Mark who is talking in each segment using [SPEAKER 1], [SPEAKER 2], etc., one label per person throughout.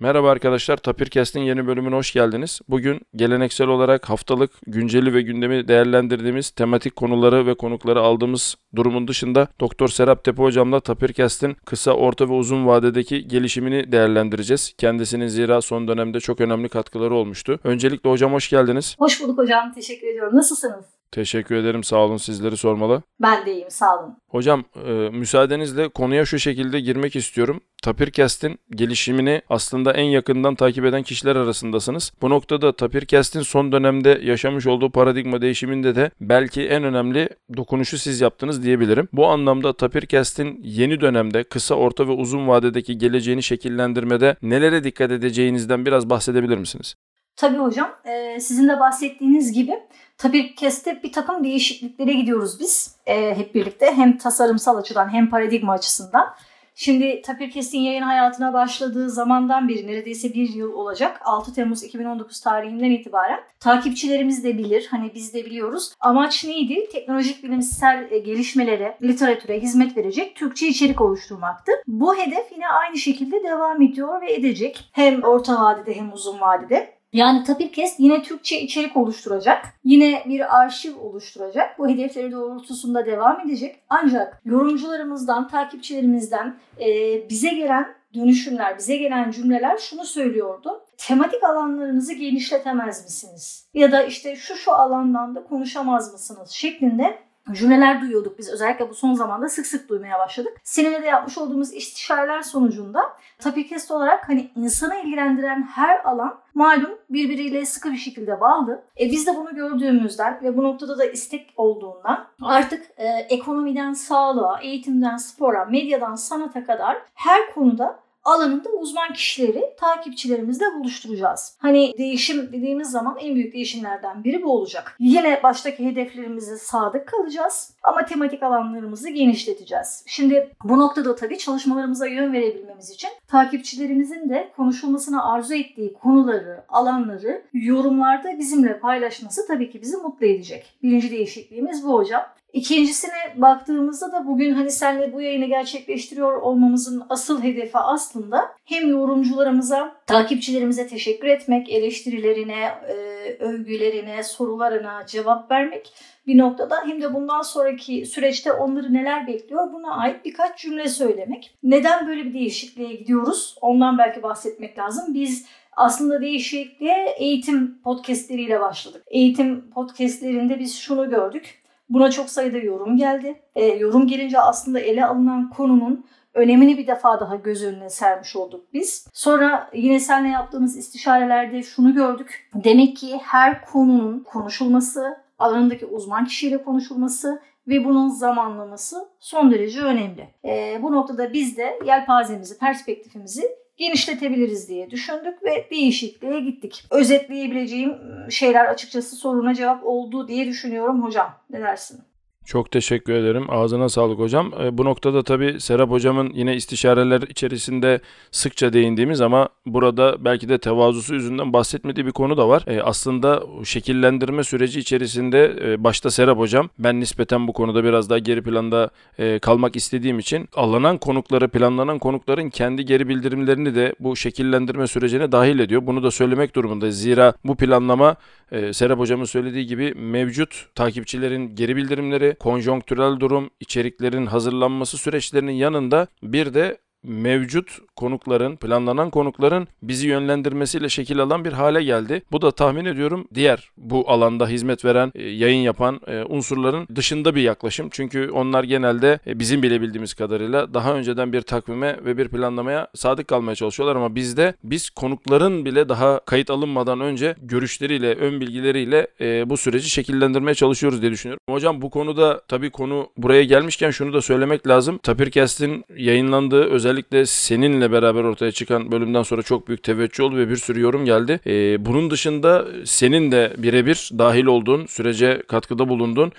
[SPEAKER 1] Merhaba arkadaşlar, Tapirkest'in yeni bölümüne hoş geldiniz. Bugün geleneksel olarak haftalık günceli ve gündemi değerlendirdiğimiz tematik konuları ve konukları aldığımız durumun dışında Doktor Serap Tepe hocamla Tapirkest'in kısa, orta ve uzun vadedeki gelişimini değerlendireceğiz. Kendisinin zira son dönemde çok önemli katkıları olmuştu. Öncelikle hocam hoş geldiniz.
[SPEAKER 2] Hoş bulduk hocam, teşekkür ediyorum. Nasılsınız?
[SPEAKER 1] Teşekkür ederim. Sağ olun sizleri sormalı.
[SPEAKER 2] Ben de iyiyim sağ olun.
[SPEAKER 1] Hocam e, müsaadenizle konuya şu şekilde girmek istiyorum. Tapirkest'in gelişimini aslında en yakından takip eden kişiler arasındasınız. Bu noktada Tapirkest'in son dönemde yaşamış olduğu paradigma değişiminde de belki en önemli dokunuşu siz yaptınız diyebilirim. Bu anlamda Tapirkest'in yeni dönemde kısa, orta ve uzun vadedeki geleceğini şekillendirmede nelere dikkat edeceğinizden biraz bahsedebilir misiniz?
[SPEAKER 2] Tabii hocam. E, sizin de bahsettiğiniz gibi Tapirkest'te bir takım değişikliklere gidiyoruz biz e, hep birlikte. Hem tasarımsal açıdan hem paradigma açısından. Şimdi Tapirkest'in yayın hayatına başladığı zamandan beri neredeyse bir yıl olacak. 6 Temmuz 2019 tarihinden itibaren takipçilerimiz de bilir, hani biz de biliyoruz. Amaç neydi? Teknolojik bilimsel e, gelişmelere, literatüre hizmet verecek Türkçe içerik oluşturmaktı. Bu hedef yine aynı şekilde devam ediyor ve edecek. Hem orta vadede hem uzun vadede. Yani Tapirkest yine Türkçe içerik oluşturacak. Yine bir arşiv oluşturacak. Bu hedefleri doğrultusunda devam edecek. Ancak yorumcularımızdan, takipçilerimizden e, bize gelen dönüşümler, bize gelen cümleler şunu söylüyordu. Tematik alanlarınızı genişletemez misiniz? Ya da işte şu şu alandan da konuşamaz mısınız? şeklinde cümleler duyuyorduk biz özellikle bu son zamanda sık sık duymaya başladık. Seninle de yapmış olduğumuz istişareler sonucunda Tapikest olarak hani insanı ilgilendiren her alan malum birbiriyle sıkı bir şekilde bağlı. E biz de bunu gördüğümüzden ve bu noktada da istek olduğundan artık e, ekonomiden sağlığa, eğitimden spora, medyadan sanata kadar her konuda alanında uzman kişileri takipçilerimizle buluşturacağız. Hani değişim dediğimiz zaman en büyük değişimlerden biri bu olacak. Yine baştaki hedeflerimize sadık kalacağız ama tematik alanlarımızı genişleteceğiz. Şimdi bu noktada tabii çalışmalarımıza yön verebilmemiz için takipçilerimizin de konuşulmasını arzu ettiği konuları, alanları yorumlarda bizimle paylaşması tabii ki bizi mutlu edecek. Birinci değişikliğimiz bu hocam. İkincisine baktığımızda da bugün hani senle bu yayını gerçekleştiriyor olmamızın asıl hedefi aslında hem yorumcularımıza, takipçilerimize teşekkür etmek, eleştirilerine, e, övgülerine, sorularına cevap vermek bir noktada hem de bundan sonraki süreçte onları neler bekliyor buna ait birkaç cümle söylemek. Neden böyle bir değişikliğe gidiyoruz? Ondan belki bahsetmek lazım. Biz aslında değişikliğe eğitim podcastleriyle başladık. Eğitim podcastlerinde biz şunu gördük. Buna çok sayıda yorum geldi. E, yorum gelince aslında ele alınan konunun önemini bir defa daha göz önüne sermiş olduk biz. Sonra yine seninle yaptığımız istişarelerde şunu gördük. Demek ki her konunun konuşulması, alanındaki uzman kişiyle konuşulması ve bunun zamanlaması son derece önemli. E, bu noktada biz de yelpazemizi, perspektifimizi genişletebiliriz diye düşündük ve değişikliğe gittik. Özetleyebileceğim şeyler açıkçası soruna cevap oldu diye düşünüyorum hocam. Ne dersin?
[SPEAKER 1] Çok teşekkür ederim. Ağzına sağlık hocam. E, bu noktada tabii Serap hocamın yine istişareler içerisinde sıkça değindiğimiz ama burada belki de tevazusu yüzünden bahsetmediği bir konu da var. E, aslında şekillendirme süreci içerisinde e, başta Serap hocam ben nispeten bu konuda biraz daha geri planda e, kalmak istediğim için alınan konukları, planlanan konukların kendi geri bildirimlerini de bu şekillendirme sürecine dahil ediyor. Bunu da söylemek durumundayız. Zira bu planlama e, Serap hocamın söylediği gibi mevcut takipçilerin geri bildirimleri, konjonktürel durum, içeriklerin hazırlanması süreçlerinin yanında bir de mevcut konukların, planlanan konukların bizi yönlendirmesiyle şekil alan bir hale geldi. Bu da tahmin ediyorum diğer bu alanda hizmet veren, e, yayın yapan e, unsurların dışında bir yaklaşım. Çünkü onlar genelde e, bizim bile bildiğimiz kadarıyla daha önceden bir takvime ve bir planlamaya sadık kalmaya çalışıyorlar ama bizde biz konukların bile daha kayıt alınmadan önce görüşleriyle, ön bilgileriyle bu süreci şekillendirmeye çalışıyoruz diye düşünüyorum. Hocam bu konuda tabii konu buraya gelmişken şunu da söylemek lazım. Tapirkest'in yayınlandığı özellikle seninle beraber ortaya çıkan bölümden sonra çok büyük teveccüh oldu ve bir sürü yorum geldi. E, bunun dışında senin de birebir dahil olduğun, sürece katkıda bulunduğun,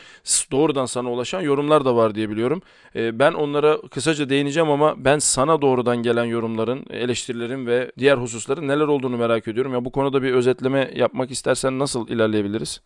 [SPEAKER 1] doğrudan sana ulaşan yorumlar da var diye biliyorum. E, ben onlara kısaca değineceğim ama ben sana doğrudan gelen yorumların, eleştirilerin ve diğer hususların neler olduğunu merak ediyorum. Ya bu konuda bir özetleme yapmak istersen nasıl ilerleyebiliriz?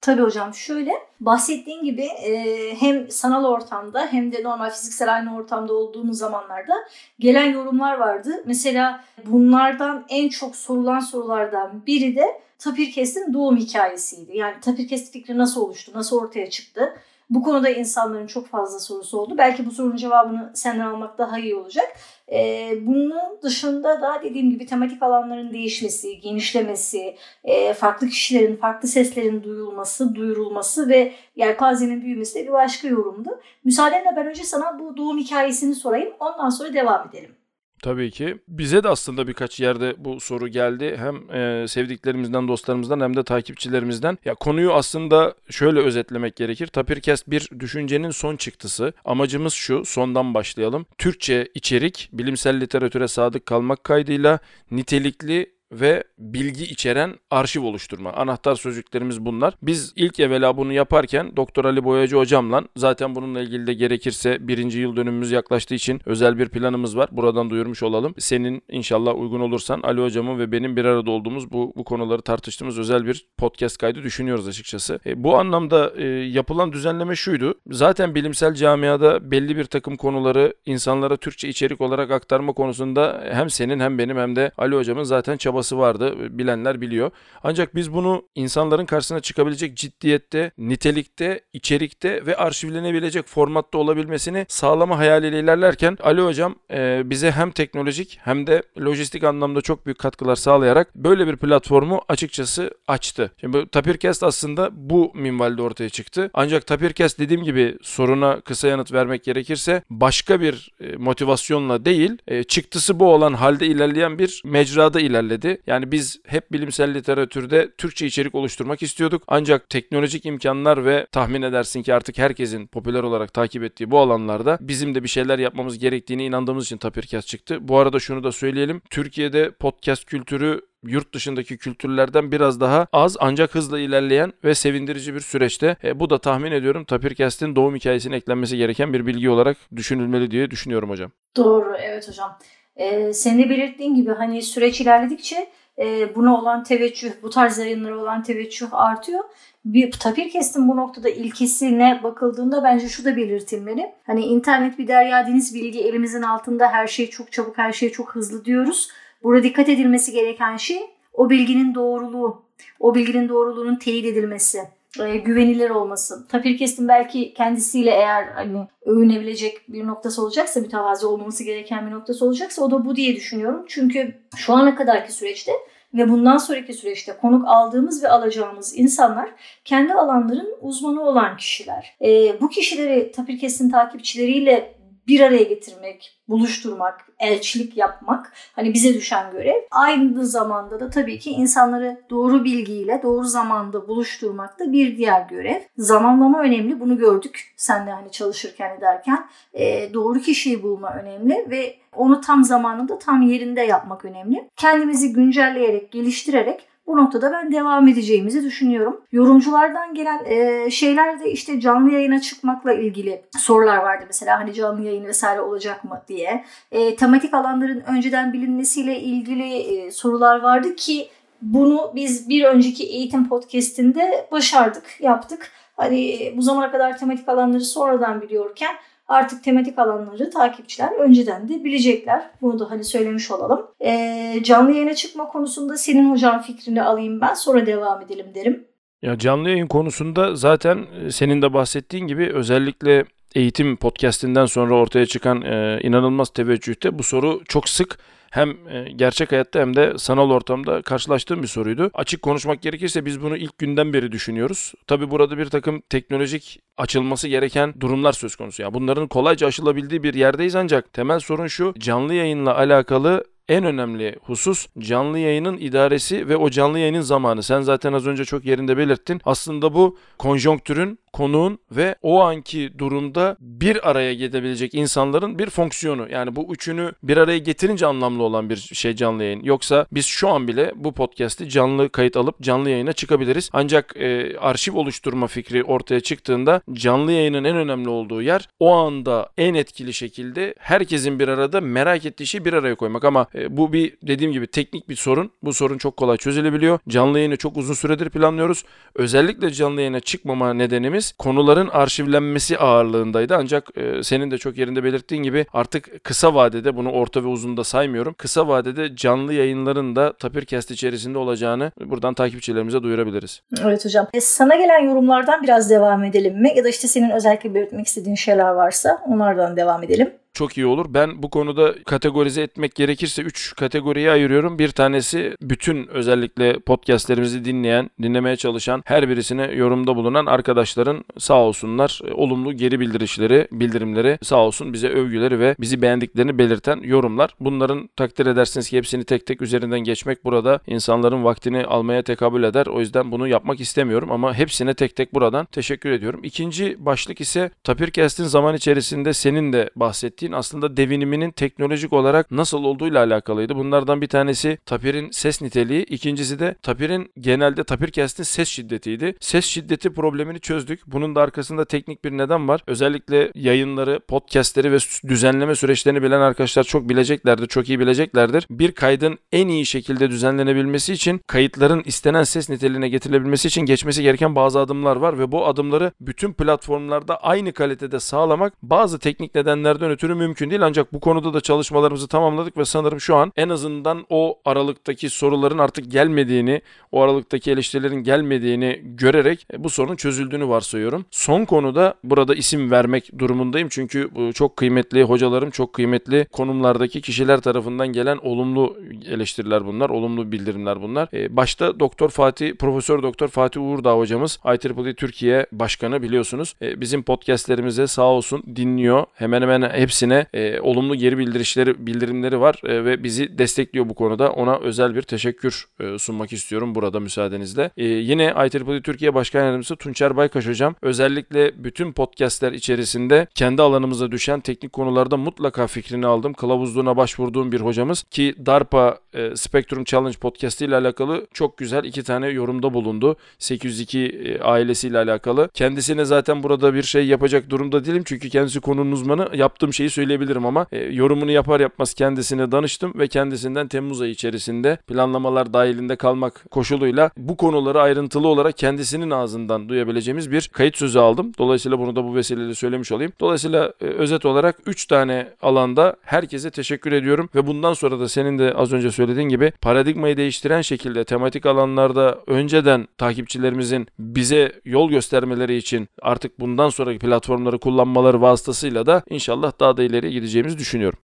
[SPEAKER 2] Tabii hocam şöyle bahsettiğin gibi e, hem sanal ortamda hem de normal fiziksel aynı ortamda olduğumuz zamanlarda gelen yorumlar vardı. Mesela bunlardan en çok sorulan sorulardan biri de Tapirkest'in doğum hikayesiydi. Yani Tapirkest fikri nasıl oluştu, nasıl ortaya çıktı? Bu konuda insanların çok fazla sorusu oldu. Belki bu sorunun cevabını senden almak daha iyi olacak. Ee, bunun dışında da dediğim gibi tematik alanların değişmesi, genişlemesi, e, farklı kişilerin, farklı seslerin duyulması, duyurulması ve yelpazenin büyümesi de bir başka yorumdu. Müsaadenle ben önce sana bu doğum hikayesini sorayım. Ondan sonra devam edelim.
[SPEAKER 1] Tabii ki. Bize de aslında birkaç yerde bu soru geldi. Hem e, sevdiklerimizden, dostlarımızdan hem de takipçilerimizden. Ya konuyu aslında şöyle özetlemek gerekir. Tapirkest bir düşüncenin son çıktısı. Amacımız şu, sondan başlayalım. Türkçe içerik, bilimsel literatüre sadık kalmak kaydıyla nitelikli ve bilgi içeren arşiv oluşturma. Anahtar sözcüklerimiz bunlar. Biz ilk evvela bunu yaparken Doktor Ali Boyacı hocamla zaten bununla ilgili de gerekirse birinci yıl dönümümüz yaklaştığı için özel bir planımız var. Buradan duyurmuş olalım. Senin inşallah uygun olursan Ali hocamın ve benim bir arada olduğumuz bu, bu konuları tartıştığımız özel bir podcast kaydı düşünüyoruz açıkçası. E, bu anlamda e, yapılan düzenleme şuydu. Zaten bilimsel camiada belli bir takım konuları insanlara Türkçe içerik olarak aktarma konusunda hem senin hem benim hem de Ali hocamın zaten çabası çabası vardı. Bilenler biliyor. Ancak biz bunu insanların karşısına çıkabilecek ciddiyette, nitelikte, içerikte ve arşivlenebilecek formatta olabilmesini sağlama hayaliyle ilerlerken Ali Hocam e, bize hem teknolojik hem de lojistik anlamda çok büyük katkılar sağlayarak böyle bir platformu açıkçası açtı. Şimdi Tapircast aslında bu minvalde ortaya çıktı. Ancak Tapircast dediğim gibi soruna kısa yanıt vermek gerekirse başka bir e, motivasyonla değil, e, çıktısı bu olan halde ilerleyen bir mecrada ilerledi geldi. Yani biz hep bilimsel literatürde Türkçe içerik oluşturmak istiyorduk. Ancak teknolojik imkanlar ve tahmin edersin ki artık herkesin popüler olarak takip ettiği bu alanlarda bizim de bir şeyler yapmamız gerektiğini inandığımız için Tapircast çıktı. Bu arada şunu da söyleyelim. Türkiye'de podcast kültürü yurt dışındaki kültürlerden biraz daha az ancak hızla ilerleyen ve sevindirici bir süreçte. E, bu da tahmin ediyorum Tapircast'in doğum hikayesine eklenmesi gereken bir bilgi olarak düşünülmeli diye düşünüyorum hocam.
[SPEAKER 2] Doğru evet hocam. E, senin de belirttiğin gibi hani süreç ilerledikçe e, buna olan teveccüh, bu tarz yayınlara olan teveccüh artıyor. Bir, Tapirkest'in bu noktada ilkesine bakıldığında bence şu da belirtilmeli. Hani internet bir derya deniz bilgi elimizin altında her şey çok çabuk, her şey çok hızlı diyoruz. Burada dikkat edilmesi gereken şey o bilginin doğruluğu, o bilginin doğruluğunun teyit edilmesi e, güvenilir olması. Tapirkest'in belki kendisiyle eğer hani övünebilecek bir noktası olacaksa, mütevazi olmaması gereken bir noktası olacaksa o da bu diye düşünüyorum. Çünkü şu ana kadarki süreçte ve bundan sonraki süreçte konuk aldığımız ve alacağımız insanlar kendi alanların uzmanı olan kişiler. E, bu kişileri Tapirkest'in takipçileriyle bir araya getirmek, buluşturmak, elçilik yapmak hani bize düşen görev. Aynı zamanda da tabii ki insanları doğru bilgiyle doğru zamanda buluşturmak da bir diğer görev. Zamanlama önemli. Bunu gördük sen de hani çalışırken ederken. E, doğru kişiyi bulma önemli ve onu tam zamanında tam yerinde yapmak önemli. Kendimizi güncelleyerek, geliştirerek bu noktada ben devam edeceğimizi düşünüyorum. Yorumculardan gelen e, şeyler de işte canlı yayına çıkmakla ilgili sorular vardı mesela hani canlı yayın vesaire olacak mı diye. E, tematik alanların önceden bilinmesiyle ilgili e, sorular vardı ki bunu biz bir önceki eğitim podcast'inde başardık, yaptık. Hani e, bu zamana kadar tematik alanları sonradan biliyorken artık tematik alanları takipçiler önceden de bilecekler. Bunu da hani söylemiş olalım. E, canlı yayına çıkma konusunda senin hocam fikrini alayım ben sonra devam edelim derim.
[SPEAKER 1] Ya canlı yayın konusunda zaten e, senin de bahsettiğin gibi özellikle eğitim podcastinden sonra ortaya çıkan e, inanılmaz teveccühte bu soru çok sık hem e, gerçek hayatta hem de sanal ortamda karşılaştığım bir soruydu. Açık konuşmak gerekirse biz bunu ilk günden beri düşünüyoruz. Tabi burada bir takım teknolojik açılması gereken durumlar söz konusu. Yani bunların kolayca aşılabildiği bir yerdeyiz ancak temel sorun şu canlı yayınla alakalı en önemli husus canlı yayının idaresi ve o canlı yayının zamanı. Sen zaten az önce çok yerinde belirttin. Aslında bu konjonktürün konuğun ve o anki durumda bir araya gelebilecek insanların bir fonksiyonu. Yani bu üçünü bir araya getirince anlamlı olan bir şey canlı yayın. Yoksa biz şu an bile bu podcast'i canlı kayıt alıp canlı yayına çıkabiliriz. Ancak e, arşiv oluşturma fikri ortaya çıktığında canlı yayının en önemli olduğu yer o anda en etkili şekilde herkesin bir arada merak ettiği şeyi bir araya koymak. Ama e, bu bir dediğim gibi teknik bir sorun. Bu sorun çok kolay çözülebiliyor. Canlı yayını çok uzun süredir planlıyoruz. Özellikle canlı yayına çıkmama nedenimiz konuların arşivlenmesi ağırlığındaydı. Ancak e, senin de çok yerinde belirttiğin gibi artık kısa vadede bunu orta ve uzun da saymıyorum. Kısa vadede canlı yayınların da Tapircast içerisinde olacağını buradan takipçilerimize duyurabiliriz.
[SPEAKER 2] Evet hocam. E, sana gelen yorumlardan biraz devam edelim mi? Ya da işte senin özellikle belirtmek istediğin şeyler varsa onlardan devam edelim
[SPEAKER 1] çok iyi olur. Ben bu konuda kategorize etmek gerekirse 3 kategoriye ayırıyorum. Bir tanesi bütün özellikle podcastlerimizi dinleyen, dinlemeye çalışan her birisine yorumda bulunan arkadaşların sağ olsunlar e, olumlu geri bildirişleri, bildirimleri sağ olsun bize övgüleri ve bizi beğendiklerini belirten yorumlar. Bunların takdir edersiniz ki hepsini tek tek üzerinden geçmek burada insanların vaktini almaya tekabül eder. O yüzden bunu yapmak istemiyorum ama hepsine tek tek buradan teşekkür ediyorum. İkinci başlık ise Tapircast'in zaman içerisinde senin de bahsettiğin bahsettiğin aslında deviniminin teknolojik olarak nasıl olduğuyla alakalıydı. Bunlardan bir tanesi Tapir'in ses niteliği, ikincisi de Tapir'in genelde Tapircast'in ses şiddetiydi. Ses şiddeti problemini çözdük. Bunun da arkasında teknik bir neden var. Özellikle yayınları, podcastleri ve düzenleme süreçlerini bilen arkadaşlar çok bileceklerdir, çok iyi bileceklerdir. Bir kaydın en iyi şekilde düzenlenebilmesi için kayıtların istenen ses niteliğine getirilebilmesi için geçmesi gereken bazı adımlar var ve bu adımları bütün platformlarda aynı kalitede sağlamak bazı teknik nedenlerden ötürü mümkün değil ancak bu konuda da çalışmalarımızı tamamladık ve sanırım şu an en azından o aralıktaki soruların artık gelmediğini, o aralıktaki eleştirilerin gelmediğini görerek e, bu sorunun çözüldüğünü varsayıyorum. Son konuda burada isim vermek durumundayım çünkü çok kıymetli hocalarım, çok kıymetli konumlardaki kişiler tarafından gelen olumlu eleştiriler bunlar, olumlu bildirimler bunlar. E, başta Doktor Fatih, Profesör Doktor Fatih Uğurdağ hocamız IEEE Türkiye Başkanı biliyorsunuz. E, bizim podcastlerimize sağ olsun dinliyor. Hemen hemen hepsini hepsine e, olumlu geri bildirişleri bildirimleri var e, ve bizi destekliyor bu konuda. Ona özel bir teşekkür e, sunmak istiyorum burada müsaadenizle. E, yine IEEE Türkiye Başkan Yardımcısı Tunçer Baykaş hocam özellikle bütün podcastler içerisinde kendi alanımıza düşen teknik konularda mutlaka fikrini aldım. Kılavuzluğuna başvurduğum bir hocamız ki DARPA e, Spectrum Challenge podcast ile alakalı çok güzel iki tane yorumda bulundu. 802 e, ailesiyle alakalı. Kendisine zaten burada bir şey yapacak durumda değilim çünkü kendisi konunun uzmanı. Yaptığım şeyi söyleyebilirim ama e, yorumunu yapar yapmaz kendisine danıştım ve kendisinden Temmuz ayı içerisinde planlamalar dahilinde kalmak koşuluyla bu konuları ayrıntılı olarak kendisinin ağzından duyabileceğimiz bir kayıt sözü aldım. Dolayısıyla bunu da bu vesileyle söylemiş olayım. Dolayısıyla e, özet olarak 3 tane alanda herkese teşekkür ediyorum ve bundan sonra da senin de az önce söylediğin gibi paradigmayı değiştiren şekilde tematik alanlarda önceden takipçilerimizin bize yol göstermeleri için artık bundan sonraki platformları kullanmaları vasıtasıyla da inşallah daha da ileriye gideceğimizi düşünüyorum.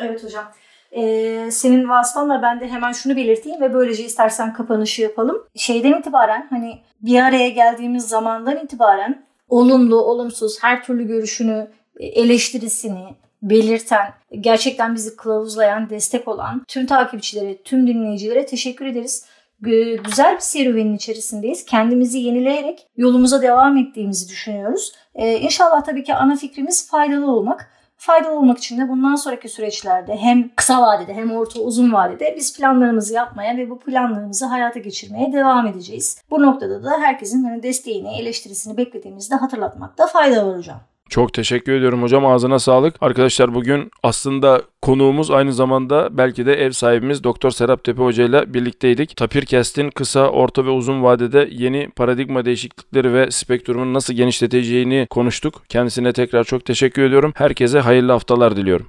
[SPEAKER 2] Evet hocam. Ee, senin vasıtanla ben de hemen şunu belirteyim ve böylece istersen kapanışı yapalım. Şeyden itibaren hani bir araya geldiğimiz zamandan itibaren olumlu, olumsuz her türlü görüşünü, e, eleştirisini belirten, gerçekten bizi kılavuzlayan, destek olan tüm takipçilere, tüm dinleyicilere teşekkür ederiz. Güzel bir serüvenin içerisindeyiz. Kendimizi yenileyerek yolumuza devam ettiğimizi düşünüyoruz. Ee, inşallah tabii ki ana fikrimiz faydalı olmak. Faydalı olmak için de bundan sonraki süreçlerde hem kısa vadede hem orta uzun vadede biz planlarımızı yapmaya ve bu planlarımızı hayata geçirmeye devam edeceğiz. Bu noktada da herkesin hani desteğini, eleştirisini beklediğimizde hatırlatmakta fayda var hocam.
[SPEAKER 1] Çok teşekkür ediyorum hocam. Ağzına sağlık. Arkadaşlar bugün aslında konuğumuz aynı zamanda belki de ev sahibimiz Doktor Serap Tepe Hoca ile birlikteydik. Tapircast'in kısa, orta ve uzun vadede yeni paradigma değişiklikleri ve spektrumun nasıl genişleteceğini konuştuk. Kendisine tekrar çok teşekkür ediyorum. Herkese hayırlı haftalar diliyorum.